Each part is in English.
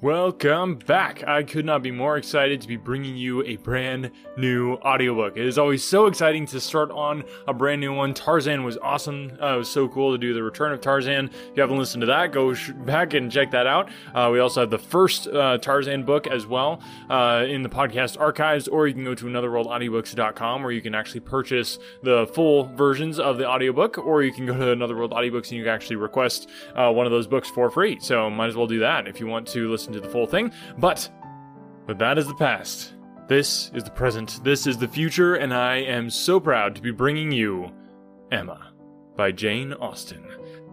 Welcome back. I could not be more excited to be bringing you a brand new audiobook. It is always so exciting to start on a brand new one. Tarzan was awesome. Uh, it was so cool to do the return of Tarzan. If you haven't listened to that, go sh- back and check that out. Uh, we also have the first uh, Tarzan book as well uh, in the podcast archives, or you can go to anotherworldaudiobooks.com where you can actually purchase the full versions of the audiobook, or you can go to Another World Audiobooks and you can actually request uh, one of those books for free. So might as well do that if you want to listen to the full thing. But, but that is the past. This is the present. This is the future, and I am so proud to be bringing you Emma by Jane Austen.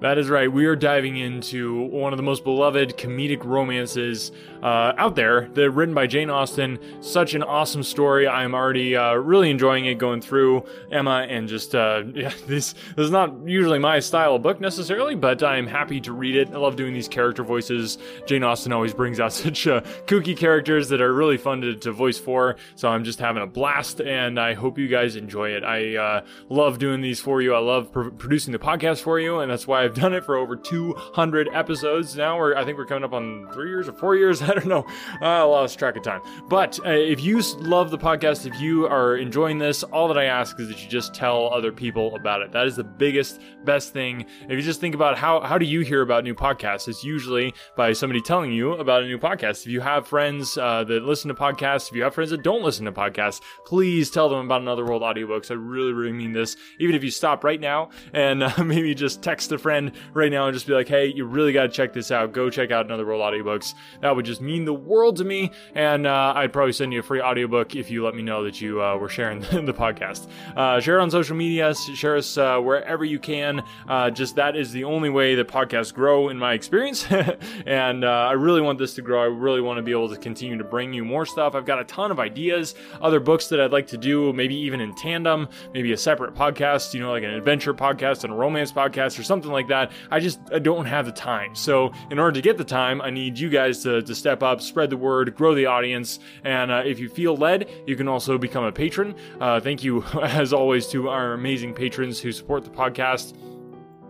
That is right. We are diving into one of the most beloved comedic romances uh, out there. They're written by Jane Austen. Such an awesome story. I'm already uh, really enjoying it going through Emma and just uh, yeah. This, this is not usually my style of book necessarily, but I'm happy to read it. I love doing these character voices. Jane Austen always brings out such uh, kooky characters that are really fun to, to voice for. So I'm just having a blast, and I hope you guys enjoy it. I uh, love doing these for you. I love pr- producing the podcast for you, and that's why I've done it for over 200 episodes now. We're, I think we're coming up on three years or four years. don't know. Uh, I lost track of time. But uh, if you love the podcast, if you are enjoying this, all that I ask is that you just tell other people about it. That is the biggest, best thing. If you just think about how, how do you hear about new podcasts, it's usually by somebody telling you about a new podcast. If you have friends uh, that listen to podcasts, if you have friends that don't listen to podcasts, please tell them about Another World Audiobooks. I really, really mean this. Even if you stop right now and uh, maybe just text a friend right now and just be like, hey, you really got to check this out. Go check out Another World Audiobooks. That would just mean the world to me. And uh, I'd probably send you a free audiobook if you let me know that you uh, were sharing the, podcast. Uh, share it on social media, share us uh, wherever you can. Uh, just that is the only way that podcasts grow, in my experience. and I really want this to grow. I really want to be able to continue to bring you more stuff. I've got a ton of ideas, other books that I'd like to do, maybe even in tandem, maybe a separate podcast, you know, like an adventure podcast and a romance podcast or something like that. I just I don't have the time. So in order to get the time, I need you guys to, to step up, spread the word, grow the audience. And uh, if you feel led, you can also become a patron. Uh, thank you, as always, to our amazing patrons who support the podcast.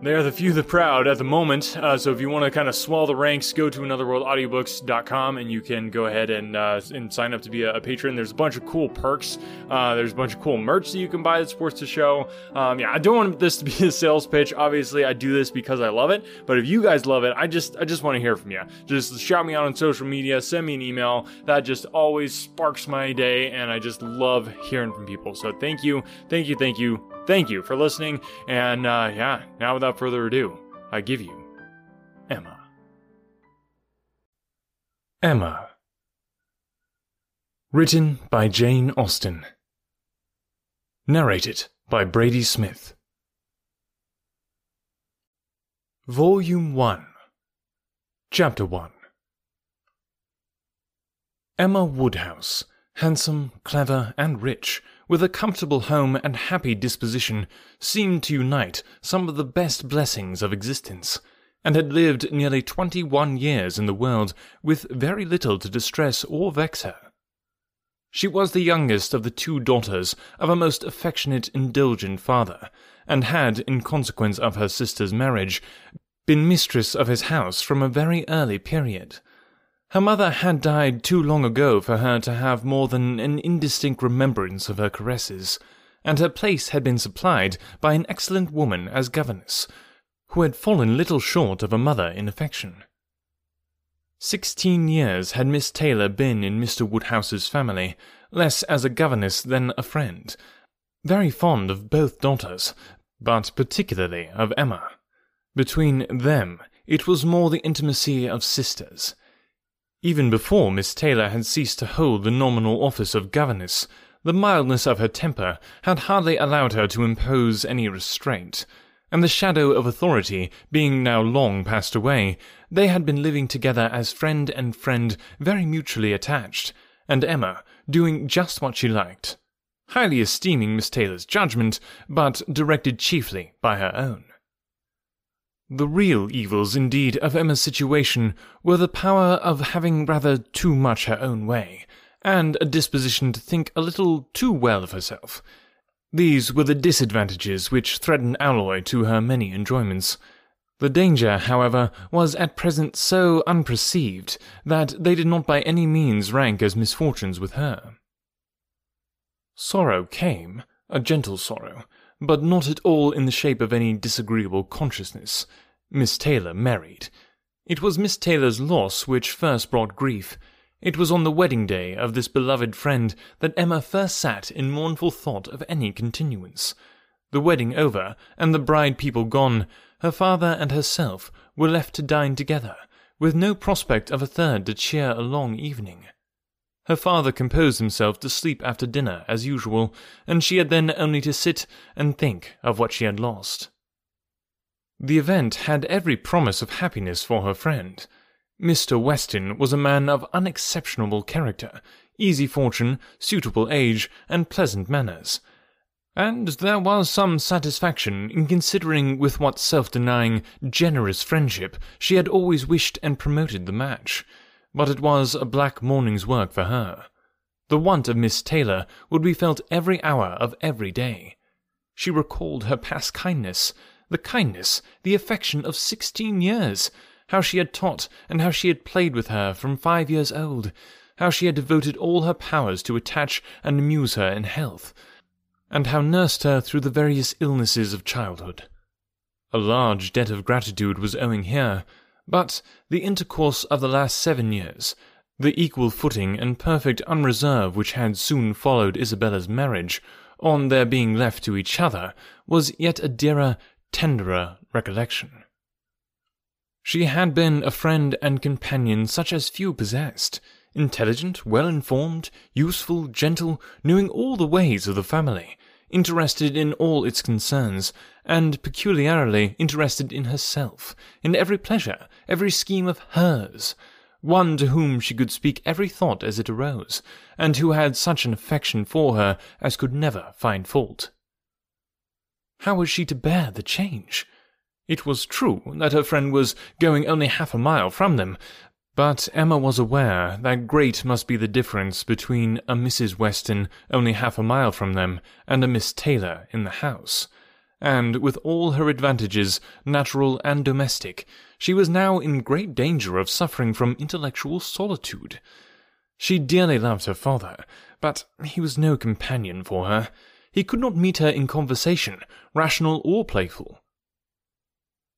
They are the few, the proud at the moment. Uh, so if you want to kind of swell the ranks, go to anotherworldaudiobooks.com and you can go ahead and uh, and sign up to be a, a, patron. There's a bunch of cool perks. Uh, there's a bunch of cool merch that you can buy that supports the show. Um, yeah, I don't want this to be a sales pitch. Obviously, I do this because I love it. But if you guys love it, I just I just want to hear from you. Just shout me out on social media, send me an email. That just always sparks my day, and I just love hearing from people. So thank you, thank you, thank you Thank you for listening, and uh, yeah, now without further ado, I give you Emma. Emma. Written by Jane Austen. Narrated by Brady Smith. Volume 1. Chapter 1. Emma Woodhouse, handsome, clever, and rich, with a comfortable home and happy disposition, seemed to unite some of the best blessings of existence, and had lived nearly twenty one years in the world with very little to distress or vex her. She was the youngest of the two daughters of a most affectionate, indulgent father, and had, in consequence of her sister's marriage, been mistress of his house from a very early period. Her mother had died too long ago for her to have more than an indistinct remembrance of her caresses, and her place had been supplied by an excellent woman as governess, who had fallen little short of a mother in affection. Sixteen years had Miss Taylor been in Mr. Woodhouse's family, less as a governess than a friend, very fond of both daughters, but particularly of Emma. Between them, it was more the intimacy of sisters even before Miss Taylor had ceased to hold the nominal office of governess, the mildness of her temper had hardly allowed her to impose any restraint, and the shadow of authority being now long passed away, they had been living together as friend and friend very mutually attached, and Emma doing just what she liked, highly esteeming Miss Taylor's judgment, but directed chiefly by her own. The real evils, indeed, of Emma's situation were the power of having rather too much her own way, and a disposition to think a little too well of herself. These were the disadvantages which threatened alloy to her many enjoyments. The danger, however, was at present so unperceived that they did not by any means rank as misfortunes with her. Sorrow came, a gentle sorrow, but not at all in the shape of any disagreeable consciousness. Miss Taylor married. It was Miss Taylor's loss which first brought grief. It was on the wedding day of this beloved friend that Emma first sat in mournful thought of any continuance. The wedding over, and the bride people gone, her father and herself were left to dine together, with no prospect of a third to cheer a long evening. Her father composed himself to sleep after dinner as usual, and she had then only to sit and think of what she had lost. The event had every promise of happiness for her friend. Mr. Weston was a man of unexceptionable character, easy fortune, suitable age, and pleasant manners, and there was some satisfaction in considering with what self-denying, generous friendship she had always wished and promoted the match. But it was a black morning's work for her. The want of Miss Taylor would be felt every hour of every day. She recalled her past kindness, the kindness, the affection of sixteen years, how she had taught and how she had played with her from five years old, how she had devoted all her powers to attach and amuse her in health, and how nursed her through the various illnesses of childhood. A large debt of gratitude was owing here, but the intercourse of the last seven years, the equal footing and perfect unreserve which had soon followed Isabella's marriage, on their being left to each other, was yet a dearer, tenderer recollection. She had been a friend and companion such as few possessed, intelligent, well informed, useful, gentle, knowing all the ways of the family, interested in all its concerns, and peculiarly interested in herself, in every pleasure, every scheme of hers, one to whom she could speak every thought as it arose, and who had such an affection for her as could never find fault. How was she to bear the change? It was true that her friend was going only half a mile from them, but Emma was aware that great must be the difference between a Mrs. Weston only half a mile from them and a Miss Taylor in the house. And with all her advantages, natural and domestic, she was now in great danger of suffering from intellectual solitude. She dearly loved her father, but he was no companion for her. He could not meet her in conversation, rational or playful.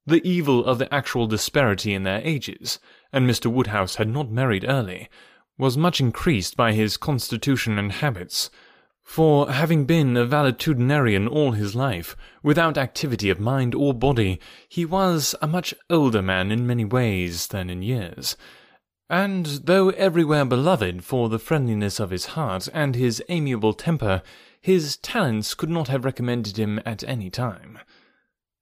The evil of the actual disparity in their ages, and Mr. Woodhouse had not married early, was much increased by his constitution and habits, for having been a valetudinarian all his life, without activity of mind or body, he was a much older man in many ways than in years, and though everywhere beloved for the friendliness of his heart and his amiable temper, his talents could not have recommended him at any time.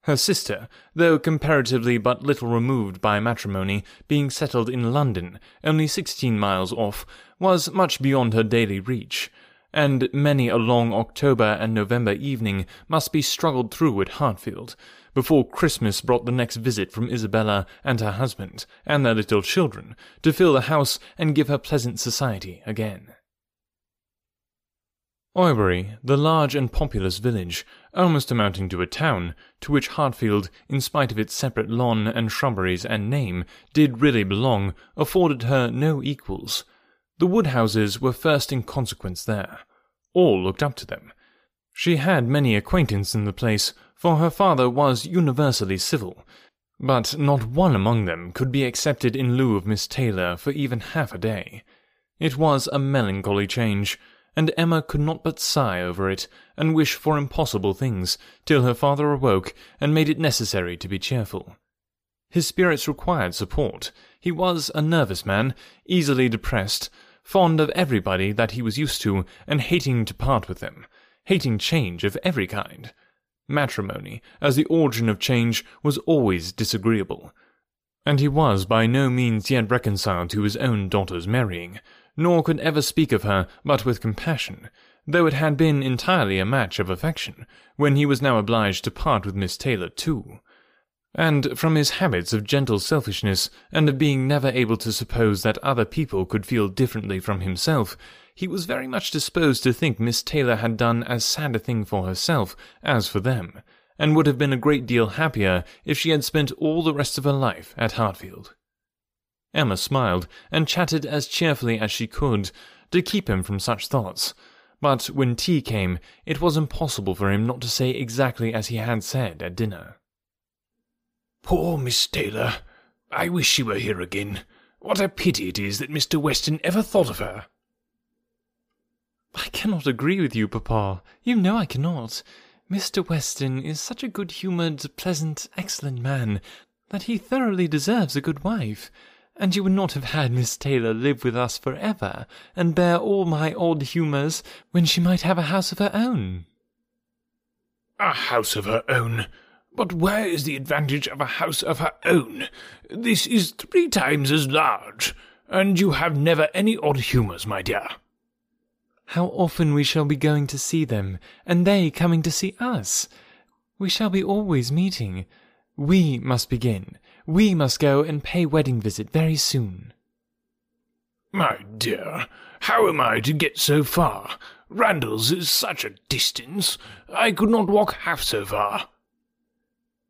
Her sister, though comparatively but little removed by matrimony, being settled in London, only sixteen miles off, was much beyond her daily reach, and many a long October and November evening must be struggled through at Hartfield, before Christmas brought the next visit from Isabella and her husband, and their little children, to fill the house and give her pleasant society again. Highbury, the large and populous village, almost amounting to a town, to which Hartfield, in spite of its separate lawn and shrubberies and name, did really belong, afforded her no equals. The Woodhouses were first in consequence there. All looked up to them. She had many acquaintance in the place, for her father was universally civil, but not one among them could be accepted in lieu of Miss Taylor for even half a day. It was a melancholy change, and Emma could not but sigh over it, and wish for impossible things, till her father awoke and made it necessary to be cheerful. His spirits required support. He was a nervous man, easily depressed, fond of everybody that he was used to, and hating to part with them, hating change of every kind. Matrimony, as the origin of change, was always disagreeable, and he was by no means yet reconciled to his own daughter's marrying, nor could ever speak of her but with compassion, though it had been entirely a match of affection, when he was now obliged to part with Miss Taylor too. And from his habits of gentle selfishness, and of being never able to suppose that other people could feel differently from himself, he was very much disposed to think Miss Taylor had done as sad a thing for herself as for them, and would have been a great deal happier if she had spent all the rest of her life at Hartfield. Emma smiled and chatted as cheerfully as she could to keep him from such thoughts, but when tea came, it was impossible for him not to say exactly as he had said at dinner. Poor Miss Taylor. I wish she were here again. What a pity it is that Mr. Weston ever thought of her. I cannot agree with you, papa. You know I cannot. Mr. Weston is such a good-humoured, pleasant, excellent man that he thoroughly deserves a good wife, and you would not have had Miss Taylor live with us for ever, and bear all my odd humours, when she might have a house of her own. A house of her own? But where is the advantage of a house of her own? This is three times as large, and you have never any odd humours, my dear. How often we shall be going to see them, and they coming to see us! We shall be always meeting. We must begin. We must go and pay wedding visit very soon. My dear, how am I to get so far? Randalls is such a distance. I could not walk half so far.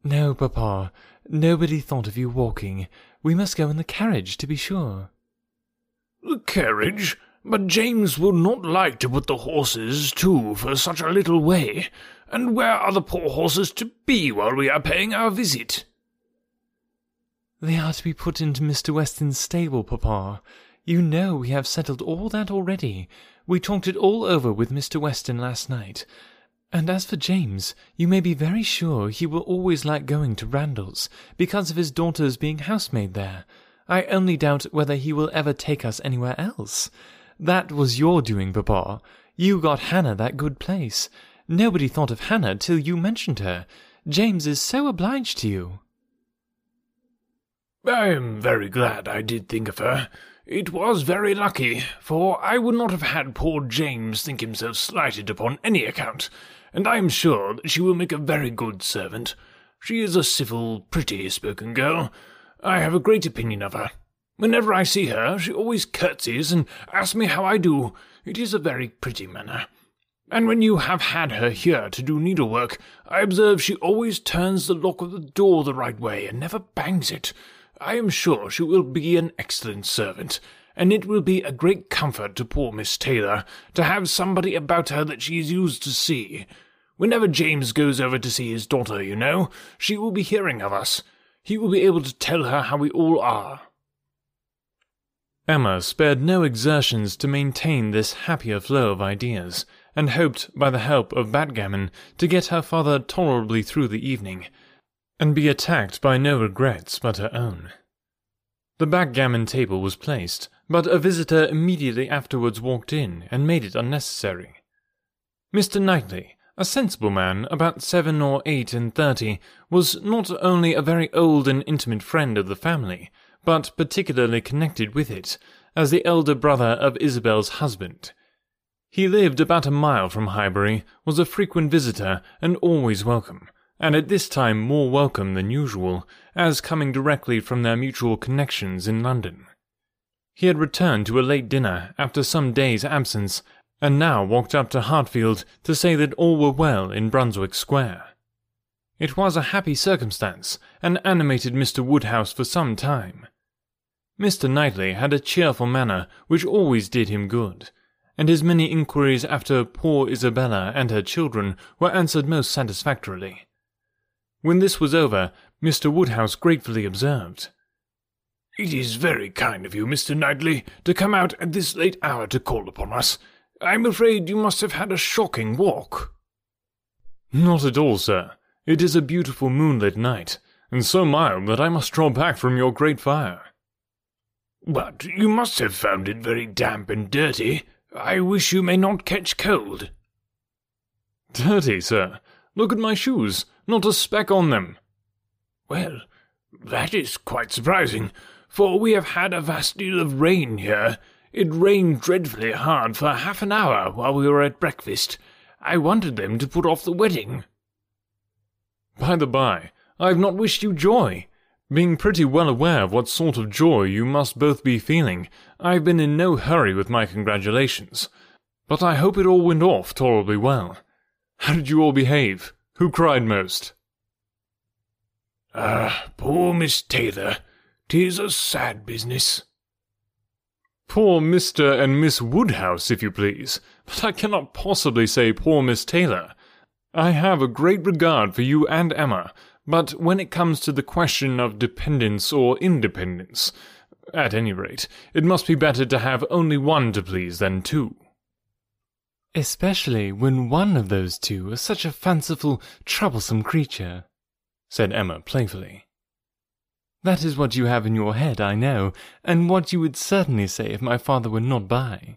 No, papa. Nobody thought of you walking. We must go in the carriage, to be sure. The carriage? But James will not like to put the horses to for such a little way. And where are the poor horses to be while we are paying our visit? They are to be put into Mr. Weston's stable, papa. You know we have settled all that already. We talked it all over with Mr. Weston last night. And as for James, you may be very sure he will always like going to Randalls, because of his daughter's being housemaid there. I only doubt whether he will ever take us anywhere else. That was your doing, papa. You got Hannah that good place. Nobody thought of Hannah till you mentioned her. James is so obliged to you. I am very glad I did think of her. It was very lucky, for I would not have had poor James think himself slighted upon any account, and I am sure that she will make a very good servant. She is a civil, pretty spoken girl. I have a great opinion of her. Whenever I see her, she always curtsies and asks me how I do. It is a very pretty manner. And when you have had her here to do needlework, I observe she always turns the lock of the door the right way and never bangs it. I am sure she will be an excellent servant, and it will be a great comfort to poor Miss Taylor to have somebody about her that she is used to see. Whenever James goes over to see his daughter, you know, she will be hearing of us. He will be able to tell her how we all are. Emma spared no exertions to maintain this happier flow of ideas, and hoped, by the help of backgammon, to get her father tolerably through the evening, and be attacked by no regrets but her own. The backgammon table was placed, but a visitor immediately afterwards walked in and made it unnecessary. Mr. Knightley, a sensible man, about seven or eight and thirty, was not only a very old and intimate friend of the family, but particularly connected with it, as the elder brother of Isabel's husband. He lived about a mile from Highbury, was a frequent visitor, and always welcome, and at this time more welcome than usual, as coming directly from their mutual connections in London. He had returned to a late dinner after some days' absence, and now walked up to Hartfield to say that all were well in Brunswick Square. It was a happy circumstance, and animated Mr. Woodhouse for some time. Mr. Knightley had a cheerful manner which always did him good, and his many inquiries after poor Isabella and her children were answered most satisfactorily. When this was over, Mr. Woodhouse gratefully observed, It is very kind of you, Mr. Knightley, to come out at this late hour to call upon us. I'm afraid you must have had a shocking walk. Not at all, sir. It is a beautiful moonlit night, and so mild that I must draw back from your great fire. But you must have found it very damp and dirty. I wish you may not catch cold. Dirty, sir? Look at my shoes. Not a speck on them. Well, that is quite surprising, for we have had a vast deal of rain here, it rained dreadfully hard for half an hour while we were at breakfast. I wanted them to put off the wedding. By the by, I have not wished you joy. Being pretty well aware of what sort of joy you must both be feeling, I have been in no hurry with my congratulations. But I hope it all went off tolerably well. How did you all behave? Who cried most? Ah, poor Miss Taylor. 'Tis a sad business. Poor Mr. and Miss Woodhouse, if you please, but I cannot possibly say poor Miss Taylor. I have a great regard for you and Emma, but when it comes to the question of dependence or independence, at any rate, it must be better to have only one to please than two. Especially when one of those two is such a fanciful, troublesome creature, said Emma playfully. That is what you have in your head, I know, and what you would certainly say if my father were not by.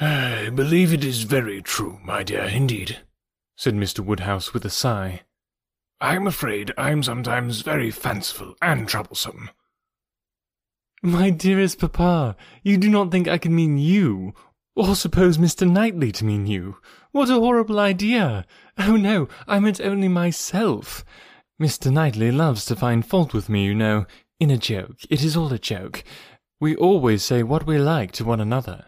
I believe it is very true, my dear, indeed, said Mr. Woodhouse with a sigh. I am afraid I am sometimes very fanciful and troublesome. My dearest papa, you do not think I can mean you, or suppose Mr. Knightley to mean you. What a horrible idea! Oh no, I meant only myself. Mr. Knightley loves to find fault with me, you know, in a joke. It is all a joke. We always say what we like to one another.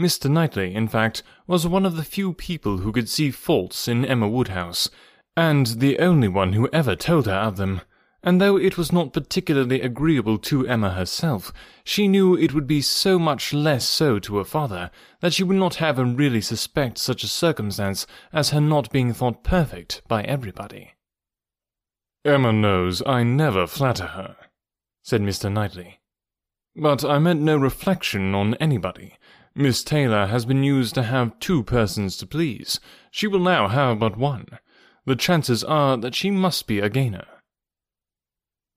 Mr. Knightley, in fact, was one of the few people who could see faults in Emma Woodhouse, and the only one who ever told her of them and though it was not particularly agreeable to Emma herself, she knew it would be so much less so to her father that she would not have him really suspect such a circumstance as her not being thought perfect by everybody. Emma knows I never flatter her, said Mr. Knightley. But I meant no reflection on anybody. Miss Taylor has been used to have two persons to please. She will now have but one. The chances are that she must be a gainer.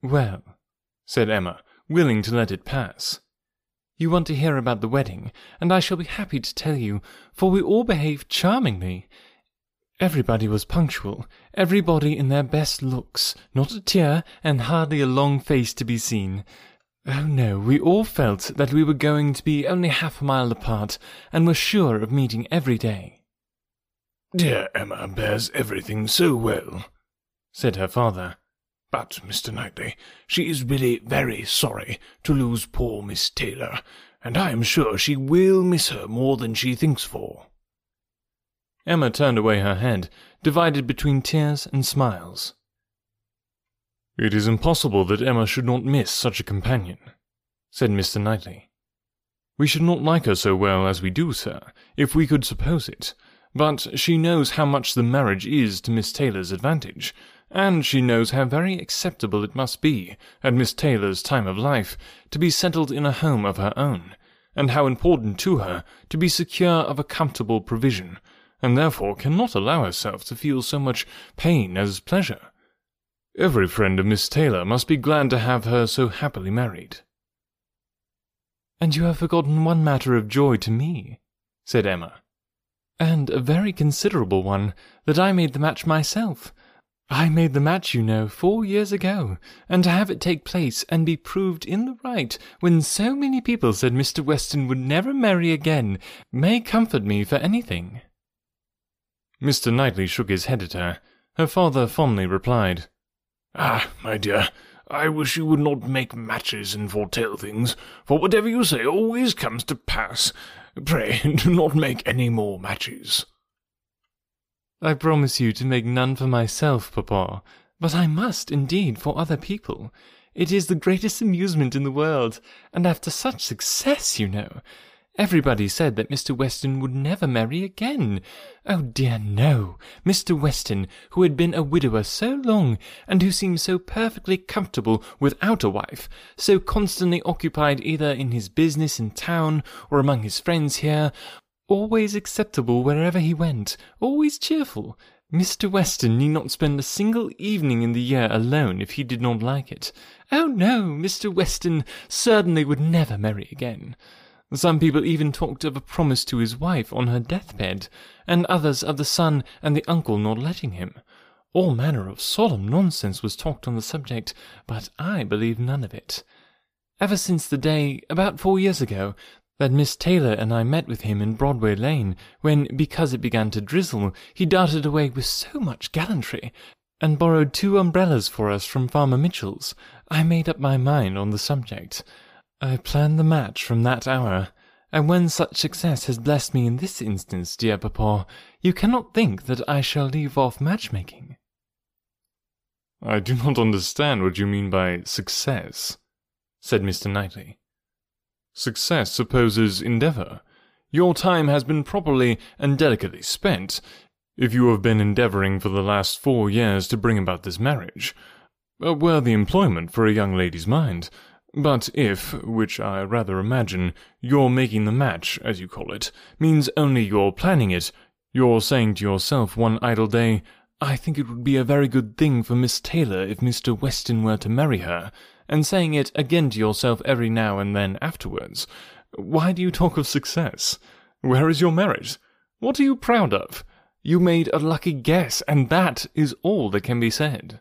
Well, said Emma, willing to let it pass. You want to hear about the wedding, and I shall be happy to tell you, for we all behaved charmingly. Everybody was punctual, everybody in their best looks, not a tear, and hardly a long face to be seen. Oh no, we all felt that we were going to be only half a mile apart, and were sure of meeting every day. Dear Emma bears everything so well, said her father. But, Mr. Knightley, she is really very sorry to lose poor Miss Taylor, and I am sure she will miss her more than she thinks for. Emma turned away her head, divided between tears and smiles. It is impossible that Emma should not miss such a companion, said Mr. Knightley. We should not like her so well as we do, sir, if we could suppose it. But she knows how much the marriage is to Miss Taylor's advantage, and she knows how very acceptable it must be, at Miss Taylor's time of life, to be settled in a home of her own, and how important to her to be secure of a comfortable provision, and therefore cannot allow herself to feel so much pain as pleasure. Every friend of Miss Taylor must be glad to have her so happily married. And you have forgotten one matter of joy to me, said Emma, and a very considerable one, that I made the match myself, I made the match, you know, four years ago, and to have it take place and be proved in the right when so many people said Mr. Weston would never marry again may comfort me for anything. Mr. Knightley shook his head at her. Her father fondly replied, Ah, my dear, I wish you would not make matches and foretell things, for whatever you say always comes to pass. Pray do not make any more matches. I promise you to make none for myself, papa, but I must, indeed, for other people. It is the greatest amusement in the world, and after such success, you know. Everybody said that Mr. Weston would never marry again. Oh dear, no. Mr. Weston, who had been a widower so long, and who seemed so perfectly comfortable without a wife, so constantly occupied either in his business in town or among his friends here, always acceptable wherever he went, always cheerful. Mr. Weston need not spend a single evening in the year alone if he did not like it. Oh no, Mr. Weston certainly would never marry again. Some people even talked of a promise to his wife on her deathbed, and others of the son and the uncle not letting him. All manner of solemn nonsense was talked on the subject, but I believe none of it. Ever since the day, about four years ago, that Miss Taylor and I met with him in Broadway Lane, when, because it began to drizzle, he darted away with so much gallantry, and borrowed two umbrellas for us from Farmer Mitchell's. I made up my mind on the subject. I planned the match from that hour, and when such success has blessed me in this instance, dear papa, you cannot think that I shall leave off matchmaking. I do not understand what you mean by success, said Mr. Knightley. Success supposes endeavour. Your time has been properly and delicately spent, if you have been endeavouring for the last four years to bring about this marriage. Uh, a worthy employment for a young lady's mind. But if, which I rather imagine, your making the match, as you call it, means only your planning it, you're saying to yourself one idle day, I think it would be a very good thing for Miss Taylor if Mr. Weston were to marry her, and saying it again to yourself every now and then afterwards. Why do you talk of success? Where is your merit? What are you proud of? You made a lucky guess, and that is all that can be said.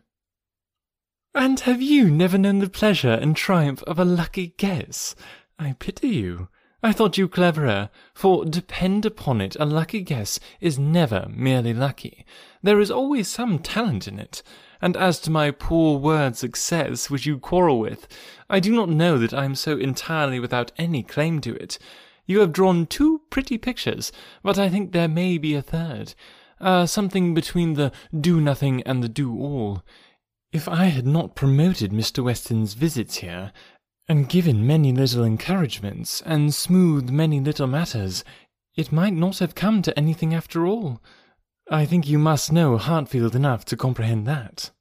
And have you never known the pleasure and triumph of a lucky guess? I pity you. I thought you cleverer, for depend upon it, a lucky guess is never merely lucky. There is always some talent in it. And as to my poor word success, which you quarrel with, I do not know that I am so entirely without any claim to it. You have drawn two pretty pictures, but I think there may be a third. Uh, something between the do nothing and the do all. If I had not promoted Mr. Weston's visits here, and given many little encouragements, and smoothed many little matters, it might not have come to anything after all. I think you must know Hartfield enough to comprehend that.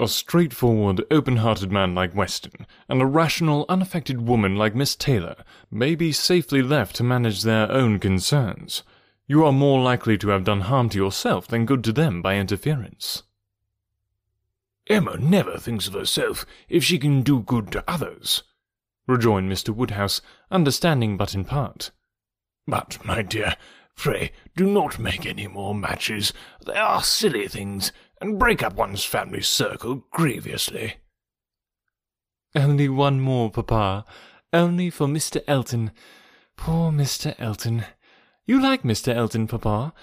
A straightforward, open-hearted man like Weston, and a rational, unaffected woman like Miss Taylor may be safely left to manage their own concerns. You are more likely to have done harm to yourself than good to them by interference. Emma never thinks of herself if she can do good to others, rejoined Mr. Woodhouse, understanding but in part. But, my dear, pray do not make any more matches. They are silly things, and break up one's family circle grievously. Only one more, papa. Only for Mr. Elton. Poor Mr. Elton. You like Mr. Elton, papa?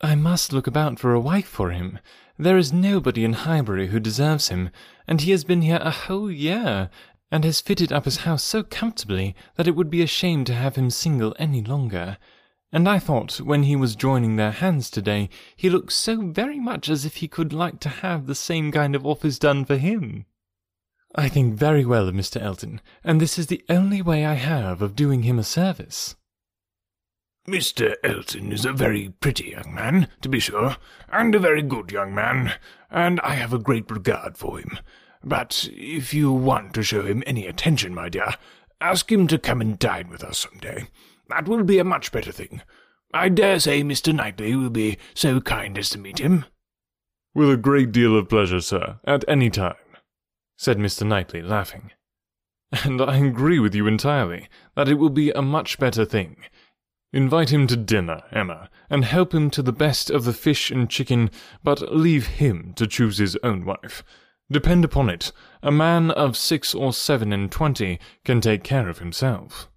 I must look about for a wife for him. There is nobody in Highbury who deserves him, and he has been here a whole year, and has fitted up his house so comfortably that it would be a shame to have him single any longer. And I thought, when he was joining their hands today, he looked so very much as if he could like to have the same kind of office done for him. I think very well of Mr. Elton, and this is the only way I have of doing him a service. Mr. Elton is a very pretty young man, to be sure, and a very good young man, and I have a great regard for him. But if you want to show him any attention, my dear, ask him to come and dine with us some day. That will be a much better thing. I dare say Mr. Knightley will be so kind as to meet him. With a great deal of pleasure, sir, at any time, said Mr. Knightley, laughing. And I agree with you entirely that it will be a much better thing Invite him to dinner, Emma, and help him to the best of the fish and chicken, but leave him to choose his own wife. Depend upon it, a man of six or seven and twenty can take care of himself.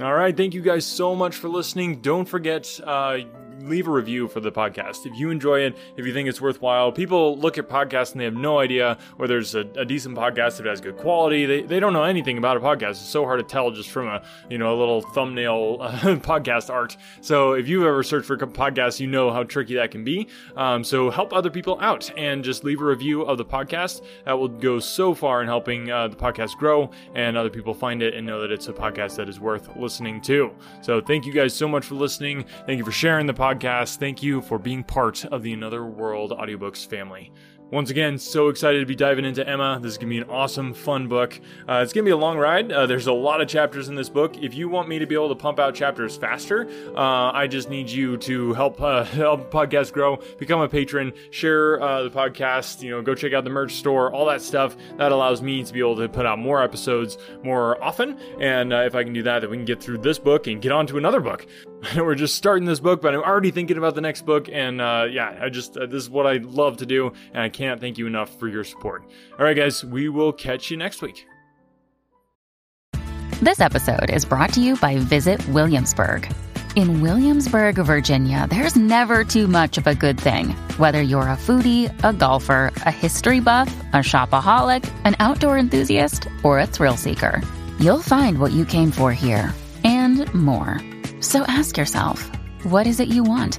All right, thank you guys so much for listening. Don't forget, uh, leave a review for the podcast. If you enjoy it, if you think it's worthwhile, people look at podcasts and they have no idea whether it's a, a decent podcast that has good quality. They, they don't know anything about a podcast. It's so hard to tell just from a you know a little thumbnail uh, podcast art. So if you've ever searched for podcasts, you know how tricky that can be. Um, so help other people out and just leave a review of the podcast. That will go so far in helping uh, the podcast grow and other people find it and know that it's a podcast that is worth listening to. So thank you guys so much for listening. Thank you for sharing the podcast podcast. Thank you for being part of the Another World Audiobooks family. Once again, so excited to be diving into Emma. This is going to be an awesome, fun book. Uh, it's going to be a long ride. Uh, there's a lot of chapters in this book. If you want me to be able to pump out chapters faster, uh, I just need you to help uh, help podcast grow. Become a patron, share uh, the podcast. You know, go check out the merch store, all that stuff. That allows me to be able to put out more episodes more often. And uh, if I can do that, then we can get through this book and get on to another book. We're just starting this book, but I'm already thinking about the next book. And yeah, I just this is what I love to do, and I can't thank you enough for your support. All right, guys, we will catch you next week. This episode is brought to you by Visit Williamsburg. In Williamsburg, Virginia, there's never too much of a good thing. Whether you're a foodie, a golfer, a history buff, a shopaholic, an outdoor enthusiast, or a thrill seeker, you'll find what you came for here and more. So ask yourself, what is it you want?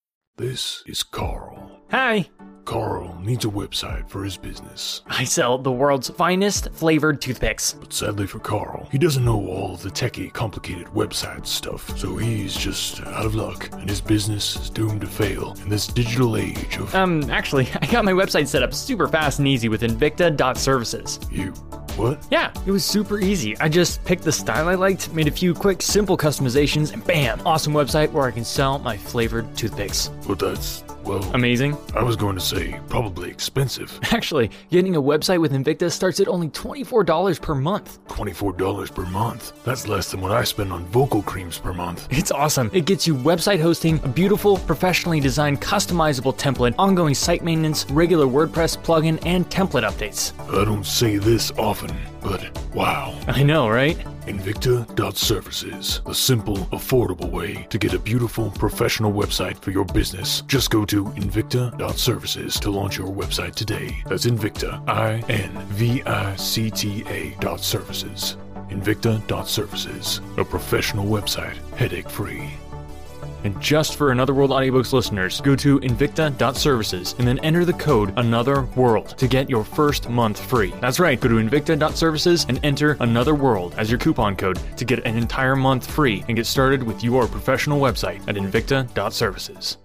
This is Carl. Hi. Carl needs a website for his business. I sell the world's finest flavored toothpicks. But sadly for Carl, he doesn't know all the techie, complicated website stuff, so he's just out of luck, and his business is doomed to fail in this digital age of. Um, actually, I got my website set up super fast and easy with Invicta.services. You. What? Yeah, it was super easy. I just picked the style I liked, made a few quick, simple customizations, and bam! Awesome website where I can sell my flavored toothpicks. Well, that's. Well. Amazing. I was going to say, probably expensive. Actually, getting a website with Invicta starts at only $24 per month. $24 per month? That's less than what I spend on vocal creams per month. It's awesome. It gets you website hosting, a beautiful, professionally designed, customizable template, ongoing site maintenance, regular WordPress plugin, and template updates. I don't say this often, but wow. I know, right? Invicta.services, the simple, affordable way to get a beautiful, professional website for your business. Just go to Invicta.services to launch your website today. That's Invicta, I N V I C T A dot services. Invicta.services, a professional website, headache free. And just for Another World Audiobooks listeners, go to invicta.services and then enter the code Another World to get your first month free. That's right, go to invicta.services and enter Another World as your coupon code to get an entire month free and get started with your professional website at invicta.services.